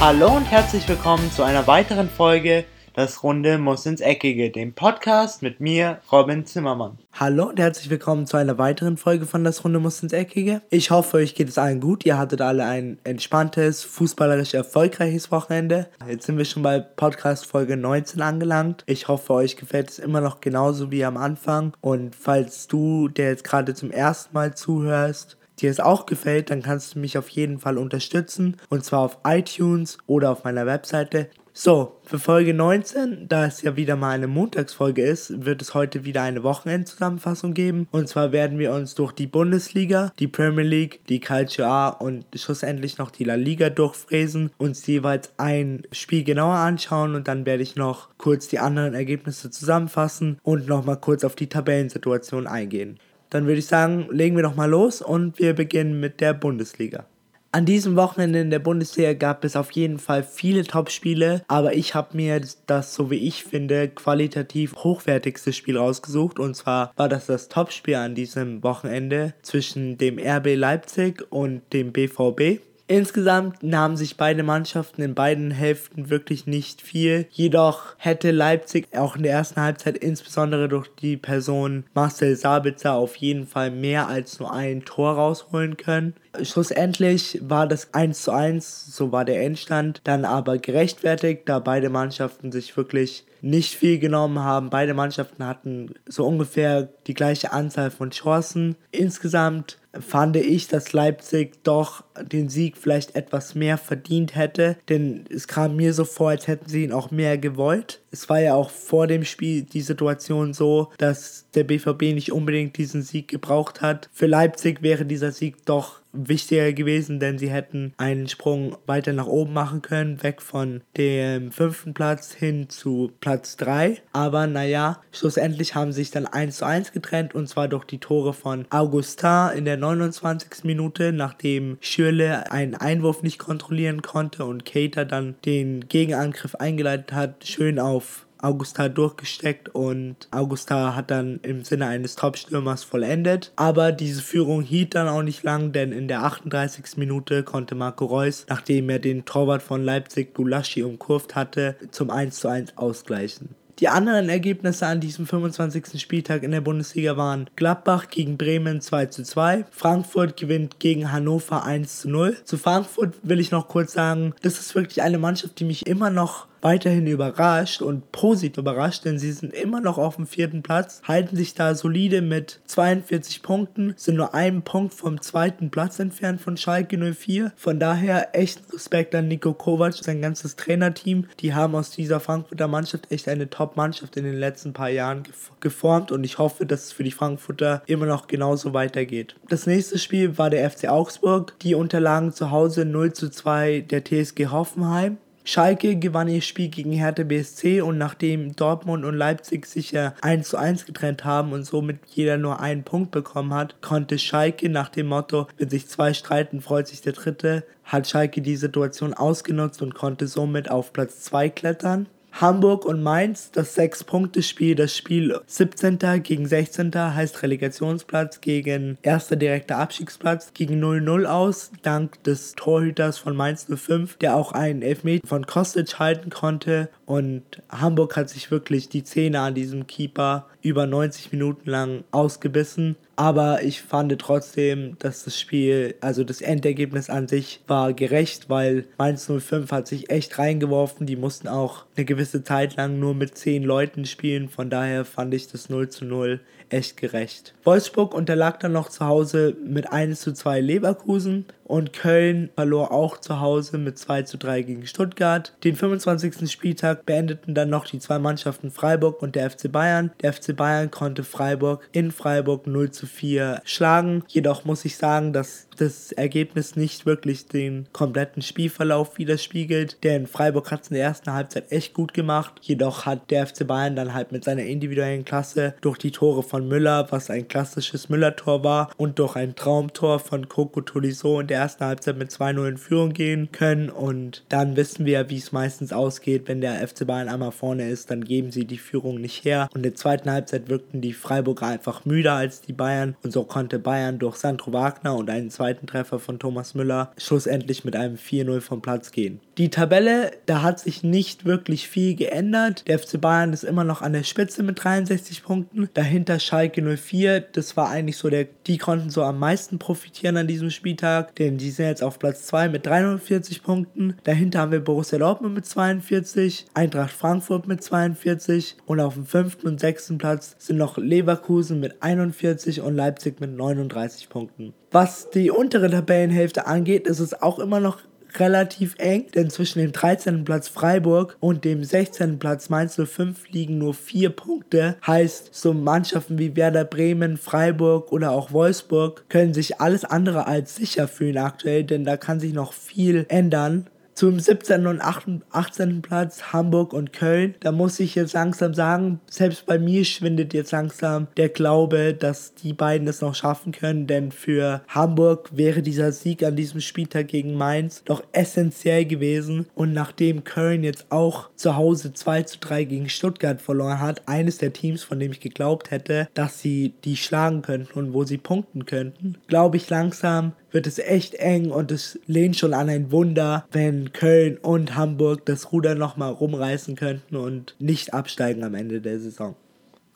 Hallo und herzlich willkommen zu einer weiteren Folge Das Runde muss ins Eckige, dem Podcast mit mir, Robin Zimmermann. Hallo und herzlich willkommen zu einer weiteren Folge von Das Runde muss ins Eckige. Ich hoffe, euch geht es allen gut. Ihr hattet alle ein entspanntes, fußballerisch erfolgreiches Wochenende. Jetzt sind wir schon bei Podcast Folge 19 angelangt. Ich hoffe, euch gefällt es immer noch genauso wie am Anfang. Und falls du, der jetzt gerade zum ersten Mal zuhörst, dir es auch gefällt, dann kannst du mich auf jeden Fall unterstützen. Und zwar auf iTunes oder auf meiner Webseite. So, für Folge 19, da es ja wieder mal eine Montagsfolge ist, wird es heute wieder eine Wochenendzusammenfassung geben. Und zwar werden wir uns durch die Bundesliga, die Premier League, die Calcio A und schlussendlich noch die La Liga durchfräsen, uns jeweils ein Spiel genauer anschauen und dann werde ich noch kurz die anderen Ergebnisse zusammenfassen und nochmal kurz auf die Tabellensituation eingehen. Dann würde ich sagen, legen wir doch mal los und wir beginnen mit der Bundesliga. An diesem Wochenende in der Bundesliga gab es auf jeden Fall viele Top-Spiele, aber ich habe mir das, so wie ich finde, qualitativ hochwertigste Spiel rausgesucht. Und zwar war das das Topspiel an diesem Wochenende zwischen dem RB Leipzig und dem BVB. Insgesamt nahmen sich beide Mannschaften in beiden Hälften wirklich nicht viel. Jedoch hätte Leipzig auch in der ersten Halbzeit insbesondere durch die Person Marcel Sabitzer auf jeden Fall mehr als nur ein Tor rausholen können. Schlussendlich war das 1 zu 1, so war der Endstand, dann aber gerechtfertigt, da beide Mannschaften sich wirklich nicht viel genommen haben. Beide Mannschaften hatten so ungefähr die gleiche Anzahl von Chancen. Insgesamt fand ich, dass Leipzig doch den Sieg vielleicht etwas mehr verdient hätte, denn es kam mir so vor, als hätten sie ihn auch mehr gewollt. Es war ja auch vor dem Spiel die Situation so, dass der BVB nicht unbedingt diesen Sieg gebraucht hat. Für Leipzig wäre dieser Sieg doch wichtiger gewesen, denn sie hätten einen Sprung weiter nach oben machen können, weg von dem fünften Platz hin zu Platz 3. Aber naja, schlussendlich haben sich dann 1 zu 1 getrennt und zwar durch die Tore von Augustin in der 29. Minute, nachdem Schürle einen Einwurf nicht kontrollieren konnte und Cater dann den Gegenangriff eingeleitet hat, schön auf Augusta durchgesteckt und Augusta hat dann im Sinne eines Top-Stürmers vollendet. Aber diese Führung hielt dann auch nicht lang, denn in der 38. Minute konnte Marco Reus, nachdem er den Torwart von Leipzig Gulaschi umkurvt hatte, zum 1:1 ausgleichen. Die anderen Ergebnisse an diesem 25. Spieltag in der Bundesliga waren Gladbach gegen Bremen 2 zu 2, Frankfurt gewinnt gegen Hannover 1 zu 0. Zu Frankfurt will ich noch kurz sagen, das ist wirklich eine Mannschaft, die mich immer noch weiterhin überrascht und positiv überrascht, denn sie sind immer noch auf dem vierten Platz, halten sich da solide mit 42 Punkten, sind nur einen Punkt vom zweiten Platz entfernt von Schalke 04. Von daher echt Respekt an Nico Kovac, sein ganzes Trainerteam. Die haben aus dieser Frankfurter Mannschaft echt eine Top-Mannschaft in den letzten paar Jahren geformt und ich hoffe, dass es für die Frankfurter immer noch genauso weitergeht. Das nächste Spiel war der FC Augsburg. Die unterlagen zu Hause 0 zu 2 der TSG Hoffenheim. Schalke gewann ihr Spiel gegen Hertha BSC und nachdem Dortmund und Leipzig sich ja 1 zu 1 getrennt haben und somit jeder nur einen Punkt bekommen hat, konnte Schalke nach dem Motto, wenn sich zwei streiten, freut sich der dritte, hat Schalke die Situation ausgenutzt und konnte somit auf Platz 2 klettern. Hamburg und Mainz, das 6-Punkte-Spiel, das Spiel 17. gegen 16. heißt Relegationsplatz gegen erster direkter Abstiegsplatz, gegen 0-0 aus, dank des Torhüters von Mainz 05, der auch einen Elfmeter von Kostic halten konnte und Hamburg hat sich wirklich die Zähne an diesem Keeper über 90 Minuten lang ausgebissen. Aber ich fand trotzdem, dass das Spiel, also das Endergebnis an sich war gerecht, weil Mainz 05 hat sich echt reingeworfen. Die mussten auch eine gewisse Zeit lang nur mit 10 Leuten spielen. Von daher fand ich das 0 zu 0 echt gerecht. Wolfsburg unterlag dann noch zu Hause mit 1 zu 2 Leverkusen und Köln verlor auch zu Hause mit 2 zu 3 gegen Stuttgart. Den 25. Spieltag beendeten dann noch die zwei Mannschaften Freiburg und der FC Bayern. Der FC Bayern konnte Freiburg in Freiburg 0 zu 4 schlagen. Jedoch muss ich sagen, dass das Ergebnis nicht wirklich den kompletten Spielverlauf widerspiegelt, denn Freiburg hat es in der ersten Halbzeit echt gut gemacht. Jedoch hat der FC Bayern dann halt mit seiner individuellen Klasse durch die Tore von Müller, was ein klassisches Müller-Tor war, und durch ein Traumtor von Coco Tolisso in der ersten Halbzeit mit 2-0 in Führung gehen können. Und dann wissen wir, wie es meistens ausgeht, wenn der FC Bayern einmal vorne ist, dann geben sie die Führung nicht her. Und in der zweiten Halbzeit wirkten die Freiburger einfach müder als die Bayern. Und so konnte Bayern durch Sandro Wagner und einen zweiten Treffer von Thomas Müller schlussendlich mit einem 4-0 vom Platz gehen. Die Tabelle, da hat sich nicht wirklich viel geändert. Der FC Bayern ist immer noch an der Spitze mit 63 Punkten. Dahinter Schalke 04, das war eigentlich so der, die konnten so am meisten profitieren an diesem Spieltag, denn die sind jetzt auf Platz 2 mit 340 Punkten. Dahinter haben wir Borussia Dortmund mit 42, Eintracht Frankfurt mit 42 und auf dem fünften und sechsten Platz sind noch Leverkusen mit 41 und Leipzig mit 39 Punkten. Was die untere Tabellenhälfte angeht, ist es auch immer noch relativ eng, denn zwischen dem 13. Platz Freiburg und dem 16. Platz Mainz 05 liegen nur vier Punkte. Heißt, so Mannschaften wie Werder Bremen, Freiburg oder auch Wolfsburg können sich alles andere als sicher fühlen aktuell, denn da kann sich noch viel ändern zum 17. und 18. Platz Hamburg und Köln. Da muss ich jetzt langsam sagen, selbst bei mir schwindet jetzt langsam der Glaube, dass die beiden es noch schaffen können, denn für Hamburg wäre dieser Sieg an diesem Spieltag gegen Mainz doch essentiell gewesen und nachdem Köln jetzt auch zu Hause 2 zu 3 gegen Stuttgart verloren hat, eines der Teams, von dem ich geglaubt hätte, dass sie die schlagen könnten und wo sie punkten könnten, glaube ich langsam, wird es echt eng und es lehnt schon an ein Wunder, wenn Köln und Hamburg das Ruder nochmal rumreißen könnten und nicht absteigen am Ende der Saison.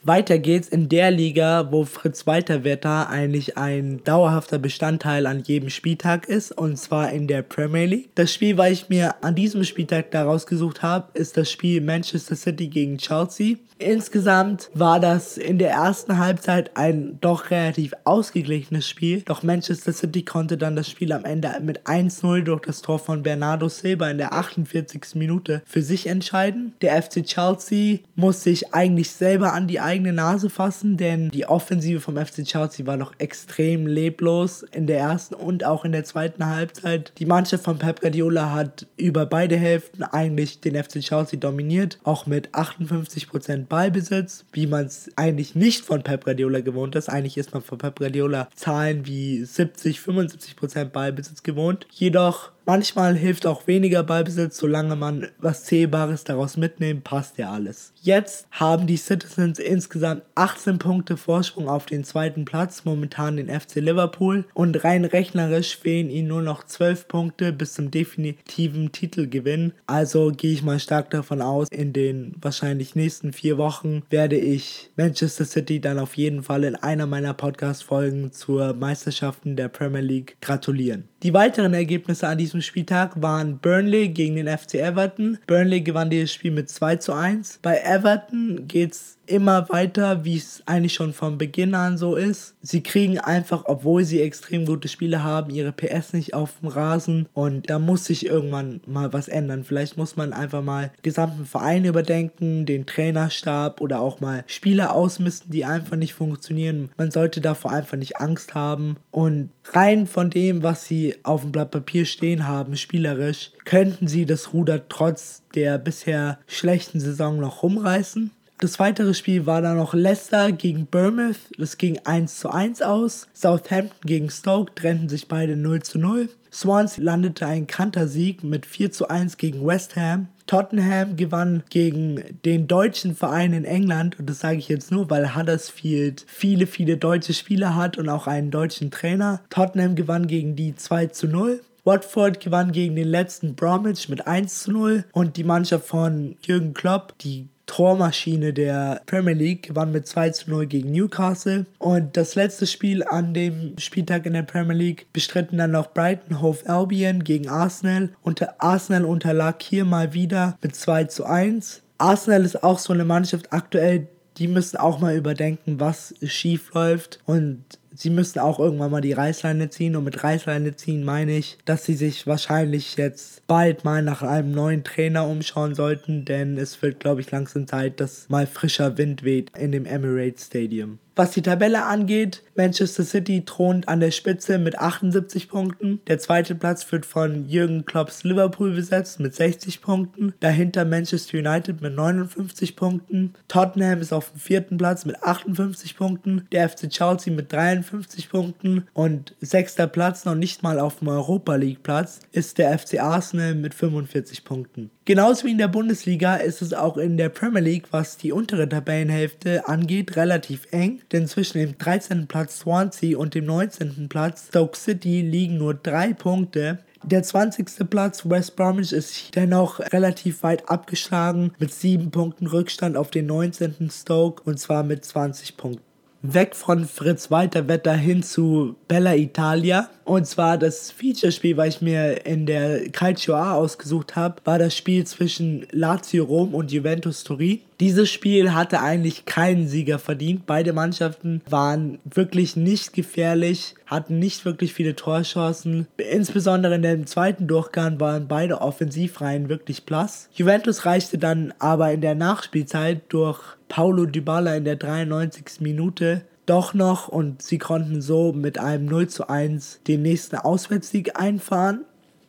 Weiter geht's in der Liga, wo Fritz Weiterwetter eigentlich ein dauerhafter Bestandteil an jedem Spieltag ist, und zwar in der Premier League. Das Spiel, was ich mir an diesem Spieltag daraus gesucht habe, ist das Spiel Manchester City gegen Chelsea. Insgesamt war das in der ersten Halbzeit ein doch relativ ausgeglichenes Spiel. Doch Manchester City konnte dann das Spiel am Ende mit 1-0 durch das Tor von Bernardo Silva in der 48. Minute für sich entscheiden. Der FC Chelsea muss sich eigentlich selber an die eigene Nase fassen, denn die Offensive vom FC Chelsea war noch extrem leblos in der ersten und auch in der zweiten Halbzeit. Die Mannschaft von Pep Guardiola hat über beide Hälften eigentlich den FC Chelsea dominiert, auch mit 58% Ballbesitz, wie man es eigentlich nicht von Pep Guardiola gewohnt ist. Eigentlich ist man von Pep Guardiola Zahlen wie 70, 75% Ballbesitz gewohnt. Jedoch Manchmal hilft auch weniger Ballbesitz, solange man was Zählbares daraus mitnimmt, passt ja alles. Jetzt haben die Citizens insgesamt 18 Punkte Vorsprung auf den zweiten Platz, momentan den FC Liverpool. Und rein rechnerisch fehlen ihnen nur noch 12 Punkte bis zum definitiven Titelgewinn. Also gehe ich mal stark davon aus, in den wahrscheinlich nächsten vier Wochen werde ich Manchester City dann auf jeden Fall in einer meiner Podcast-Folgen zur Meisterschaften der Premier League gratulieren. Die weiteren Ergebnisse an diesem Spieltag waren Burnley gegen den FC Everton. Burnley gewann dieses Spiel mit 2 zu 1. Bei Everton geht es immer weiter, wie es eigentlich schon von Beginn an so ist. Sie kriegen einfach, obwohl sie extrem gute Spiele haben, ihre PS nicht auf dem Rasen und da muss sich irgendwann mal was ändern. Vielleicht muss man einfach mal den gesamten Verein überdenken, den Trainerstab oder auch mal Spieler ausmisten, die einfach nicht funktionieren. Man sollte davor einfach nicht Angst haben und rein von dem, was sie auf dem Blatt Papier stehen haben, spielerisch, könnten sie das Ruder trotz der bisher schlechten Saison noch rumreißen. Das weitere Spiel war dann noch Leicester gegen Bournemouth. Das ging 1 zu 1 aus. Southampton gegen Stoke trennten sich beide 0 zu 0. Swansea landete ein Kantersieg mit 4 zu 1 gegen West Ham. Tottenham gewann gegen den deutschen Verein in England und das sage ich jetzt nur, weil Huddersfield viele, viele deutsche Spieler hat und auch einen deutschen Trainer. Tottenham gewann gegen die 2 zu 0. Watford gewann gegen den letzten Bromwich mit 1 zu 0 und die Mannschaft von Jürgen Klopp, die Tormaschine der Premier League, gewann mit 2 zu 0 gegen Newcastle. Und das letzte Spiel an dem Spieltag in der Premier League bestritten dann noch Brighton Hove Albion gegen Arsenal. Und Arsenal unterlag hier mal wieder mit 2 zu 1. Arsenal ist auch so eine Mannschaft aktuell, die müssen auch mal überdenken, was schief läuft. Und sie müssen auch irgendwann mal die Reißleine ziehen. Und mit Reißleine ziehen meine ich, dass sie sich wahrscheinlich jetzt bald mal nach einem neuen Trainer umschauen sollten, denn es wird, glaube ich, langsam Zeit, dass mal frischer Wind weht in dem Emirates Stadium. Was die Tabelle angeht, Manchester City thront an der Spitze mit 78 Punkten. Der zweite Platz wird von Jürgen Klopps Liverpool besetzt mit 60 Punkten. Dahinter Manchester United mit 59 Punkten. Tottenham ist auf dem vierten Platz mit 58 Punkten. Der FC Chelsea mit 53 Punkten. Und sechster Platz, noch nicht mal auf dem Europa League Platz, ist der FC Arsenal mit 45 Punkten. Genauso wie in der Bundesliga ist es auch in der Premier League, was die untere Tabellenhälfte angeht, relativ eng, denn zwischen dem 13. Platz Swansea und dem 19. Platz Stoke City liegen nur drei Punkte. Der 20. Platz West Bromwich ist dennoch relativ weit abgeschlagen mit 7 Punkten Rückstand auf den 19. Stoke und zwar mit 20 Punkten weg von Fritz Walter Wetter hin zu Bella Italia. Und zwar das Feature-Spiel, was ich mir in der Calcio A ausgesucht habe, war das Spiel zwischen Lazio Rom und Juventus Turin. Dieses Spiel hatte eigentlich keinen Sieger verdient. Beide Mannschaften waren wirklich nicht gefährlich, hatten nicht wirklich viele Torchancen. Insbesondere in dem zweiten Durchgang waren beide Offensivreihen wirklich blass. Juventus reichte dann aber in der Nachspielzeit durch Paulo Dybala in der 93. Minute doch noch und sie konnten so mit einem 0 zu 1 den nächsten Auswärtssieg einfahren.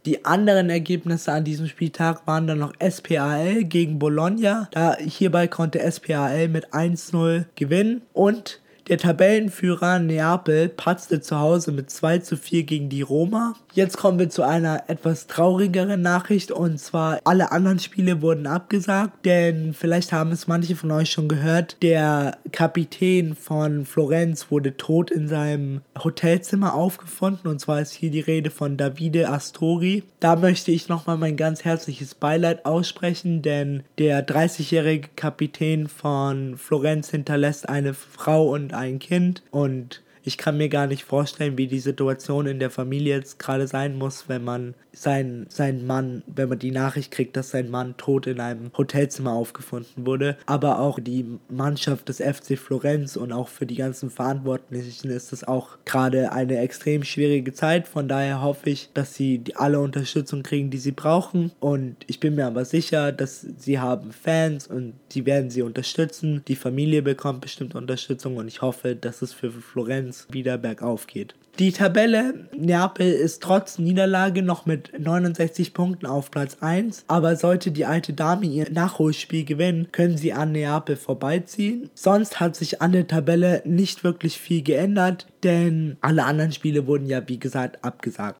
Die anderen Ergebnisse an diesem Spieltag waren dann noch SPAL gegen Bologna. Da hierbei konnte SPAL mit 1-0 gewinnen und der Tabellenführer Neapel patzte zu Hause mit 2 zu 4 gegen die Roma. Jetzt kommen wir zu einer etwas traurigeren Nachricht und zwar alle anderen Spiele wurden abgesagt, denn vielleicht haben es manche von euch schon gehört, der Kapitän von Florenz wurde tot in seinem Hotelzimmer aufgefunden und zwar ist hier die Rede von Davide Astori. Da möchte ich nochmal mein ganz herzliches Beileid aussprechen, denn der 30-jährige Kapitän von Florenz hinterlässt eine Frau und ein Kind und ich kann mir gar nicht vorstellen, wie die Situation in der Familie jetzt gerade sein muss, wenn man sein, sein Mann, wenn man die Nachricht kriegt, dass sein Mann tot in einem Hotelzimmer aufgefunden wurde. Aber auch die Mannschaft des FC Florenz und auch für die ganzen Verantwortlichen ist das auch gerade eine extrem schwierige Zeit. Von daher hoffe ich, dass sie die, alle Unterstützung kriegen, die sie brauchen. Und ich bin mir aber sicher, dass sie haben Fans und sie werden sie unterstützen. Die Familie bekommt bestimmt Unterstützung und ich hoffe, dass es für Florenz wieder bergauf geht. Die Tabelle Neapel ist trotz Niederlage noch mit 69 Punkten auf Platz 1, aber sollte die alte Dame ihr Nachholspiel gewinnen, können sie an Neapel vorbeiziehen. Sonst hat sich an der Tabelle nicht wirklich viel geändert, denn alle anderen Spiele wurden ja wie gesagt abgesagt.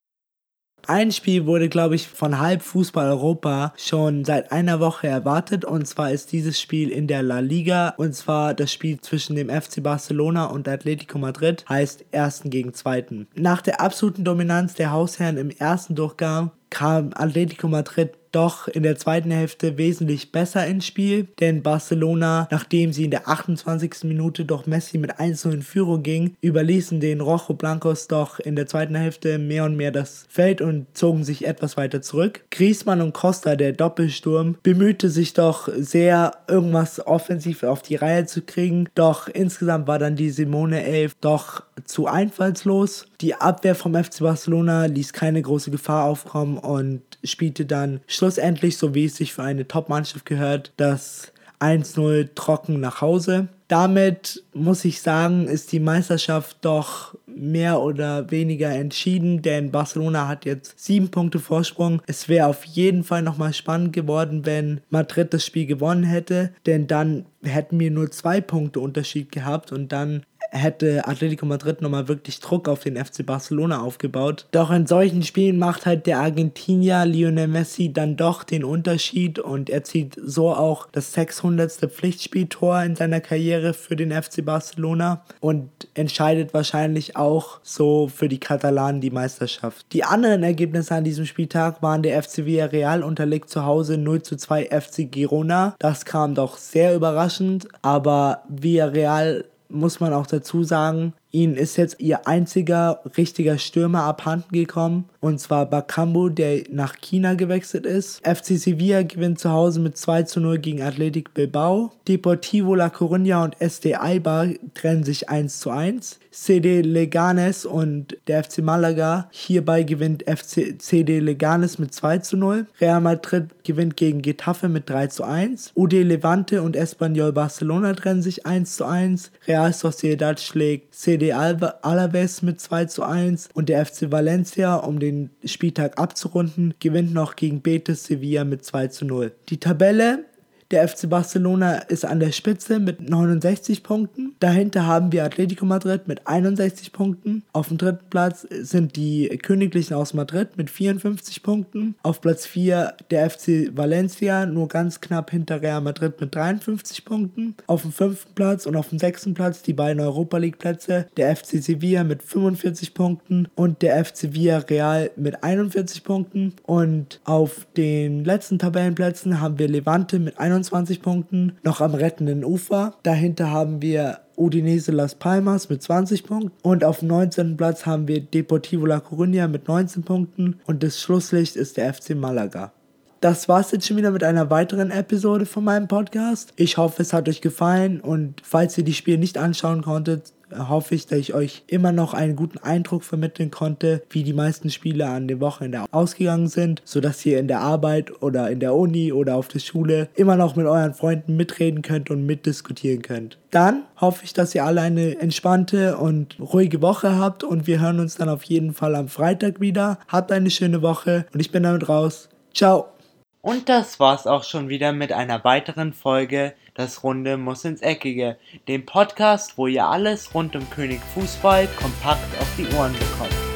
Ein Spiel wurde, glaube ich, von halb Fußball Europa schon seit einer Woche erwartet. Und zwar ist dieses Spiel in der La Liga. Und zwar das Spiel zwischen dem FC Barcelona und Atletico Madrid. Heißt ersten gegen zweiten. Nach der absoluten Dominanz der Hausherren im ersten Durchgang kam Atletico Madrid doch in der zweiten Hälfte wesentlich besser ins Spiel, denn Barcelona, nachdem sie in der 28. Minute doch Messi mit 1 in Führung ging, überließen den Rojo Blancos doch in der zweiten Hälfte mehr und mehr das Feld und zogen sich etwas weiter zurück. Griezmann und Costa, der Doppelsturm, bemühte sich doch sehr, irgendwas offensiv auf die Reihe zu kriegen, doch insgesamt war dann die Simone 11 doch zu einfallslos. Die Abwehr vom FC Barcelona ließ keine große Gefahr aufkommen und spielte dann schlussendlich, so wie es sich für eine Top-Mannschaft gehört, das 1-0 trocken nach Hause. Damit muss ich sagen, ist die Meisterschaft doch mehr oder weniger entschieden, denn Barcelona hat jetzt sieben Punkte Vorsprung. Es wäre auf jeden Fall nochmal spannend geworden, wenn Madrid das Spiel gewonnen hätte, denn dann hätten wir nur zwei Punkte Unterschied gehabt und dann hätte Atletico Madrid nochmal wirklich Druck auf den FC Barcelona aufgebaut. Doch in solchen Spielen macht halt der Argentinier Lionel Messi dann doch den Unterschied und erzielt so auch das 600. Pflichtspieltor in seiner Karriere für den FC Barcelona und entscheidet wahrscheinlich auch so für die Katalanen die Meisterschaft. Die anderen Ergebnisse an diesem Spieltag waren der FC Villarreal unterlegt zu Hause 0 zu 2 FC Girona. Das kam doch sehr überraschend, aber Villarreal muss man auch dazu sagen, ihnen ist jetzt ihr einziger richtiger Stürmer abhanden gekommen. Und zwar Bakambu, der nach China gewechselt ist. FC Sevilla gewinnt zu Hause mit 2 zu 0 gegen Athletic Bilbao. Deportivo La Coruña und SD Aiba trennen sich 1 zu 1. CD Leganes und der FC Malaga. Hierbei gewinnt FC CD Leganes mit 2 zu 0. Real Madrid gewinnt gegen Getafe mit 3 zu 1. UD Levante und Espanyol Barcelona trennen sich 1 zu 1. Real Sociedad schlägt CD Alaves mit 2 zu 1 und der FC Valencia, um den Spieltag abzurunden, gewinnt noch gegen Betis Sevilla mit 2 zu 0. Die Tabelle Der FC Barcelona ist an der Spitze mit 69 Punkten. Dahinter haben wir Atletico Madrid mit 61 Punkten. Auf dem dritten Platz sind die Königlichen aus Madrid mit 54 Punkten. Auf Platz 4 der FC Valencia, nur ganz knapp hinter Real Madrid mit 53 Punkten. Auf dem fünften Platz und auf dem sechsten Platz die beiden Europa League Plätze. Der FC Sevilla mit 45 Punkten und der FC Villarreal mit 41 Punkten. Und auf den letzten Tabellenplätzen haben wir Levante mit 21 Punkten, noch am rettenden Ufer. Dahinter haben wir Udinese Las Palmas mit 20 Punkten und auf dem 19. Platz haben wir Deportivo La Coruña mit 19 Punkten und das Schlusslicht ist der FC Malaga. Das war's jetzt schon wieder mit einer weiteren Episode von meinem Podcast. Ich hoffe, es hat euch gefallen und falls ihr die Spiele nicht anschauen konntet, hoffe ich, dass ich euch immer noch einen guten Eindruck vermitteln konnte, wie die meisten Spiele an dem Wochenende ausgegangen sind, sodass ihr in der Arbeit oder in der Uni oder auf der Schule immer noch mit euren Freunden mitreden könnt und mitdiskutieren könnt. Dann hoffe ich, dass ihr alle eine entspannte und ruhige Woche habt und wir hören uns dann auf jeden Fall am Freitag wieder. Habt eine schöne Woche und ich bin damit raus. Ciao. Und das war's auch schon wieder mit einer weiteren Folge Das Runde muss ins Eckige, dem Podcast, wo ihr alles rund um König Fußball kompakt auf die Ohren bekommt.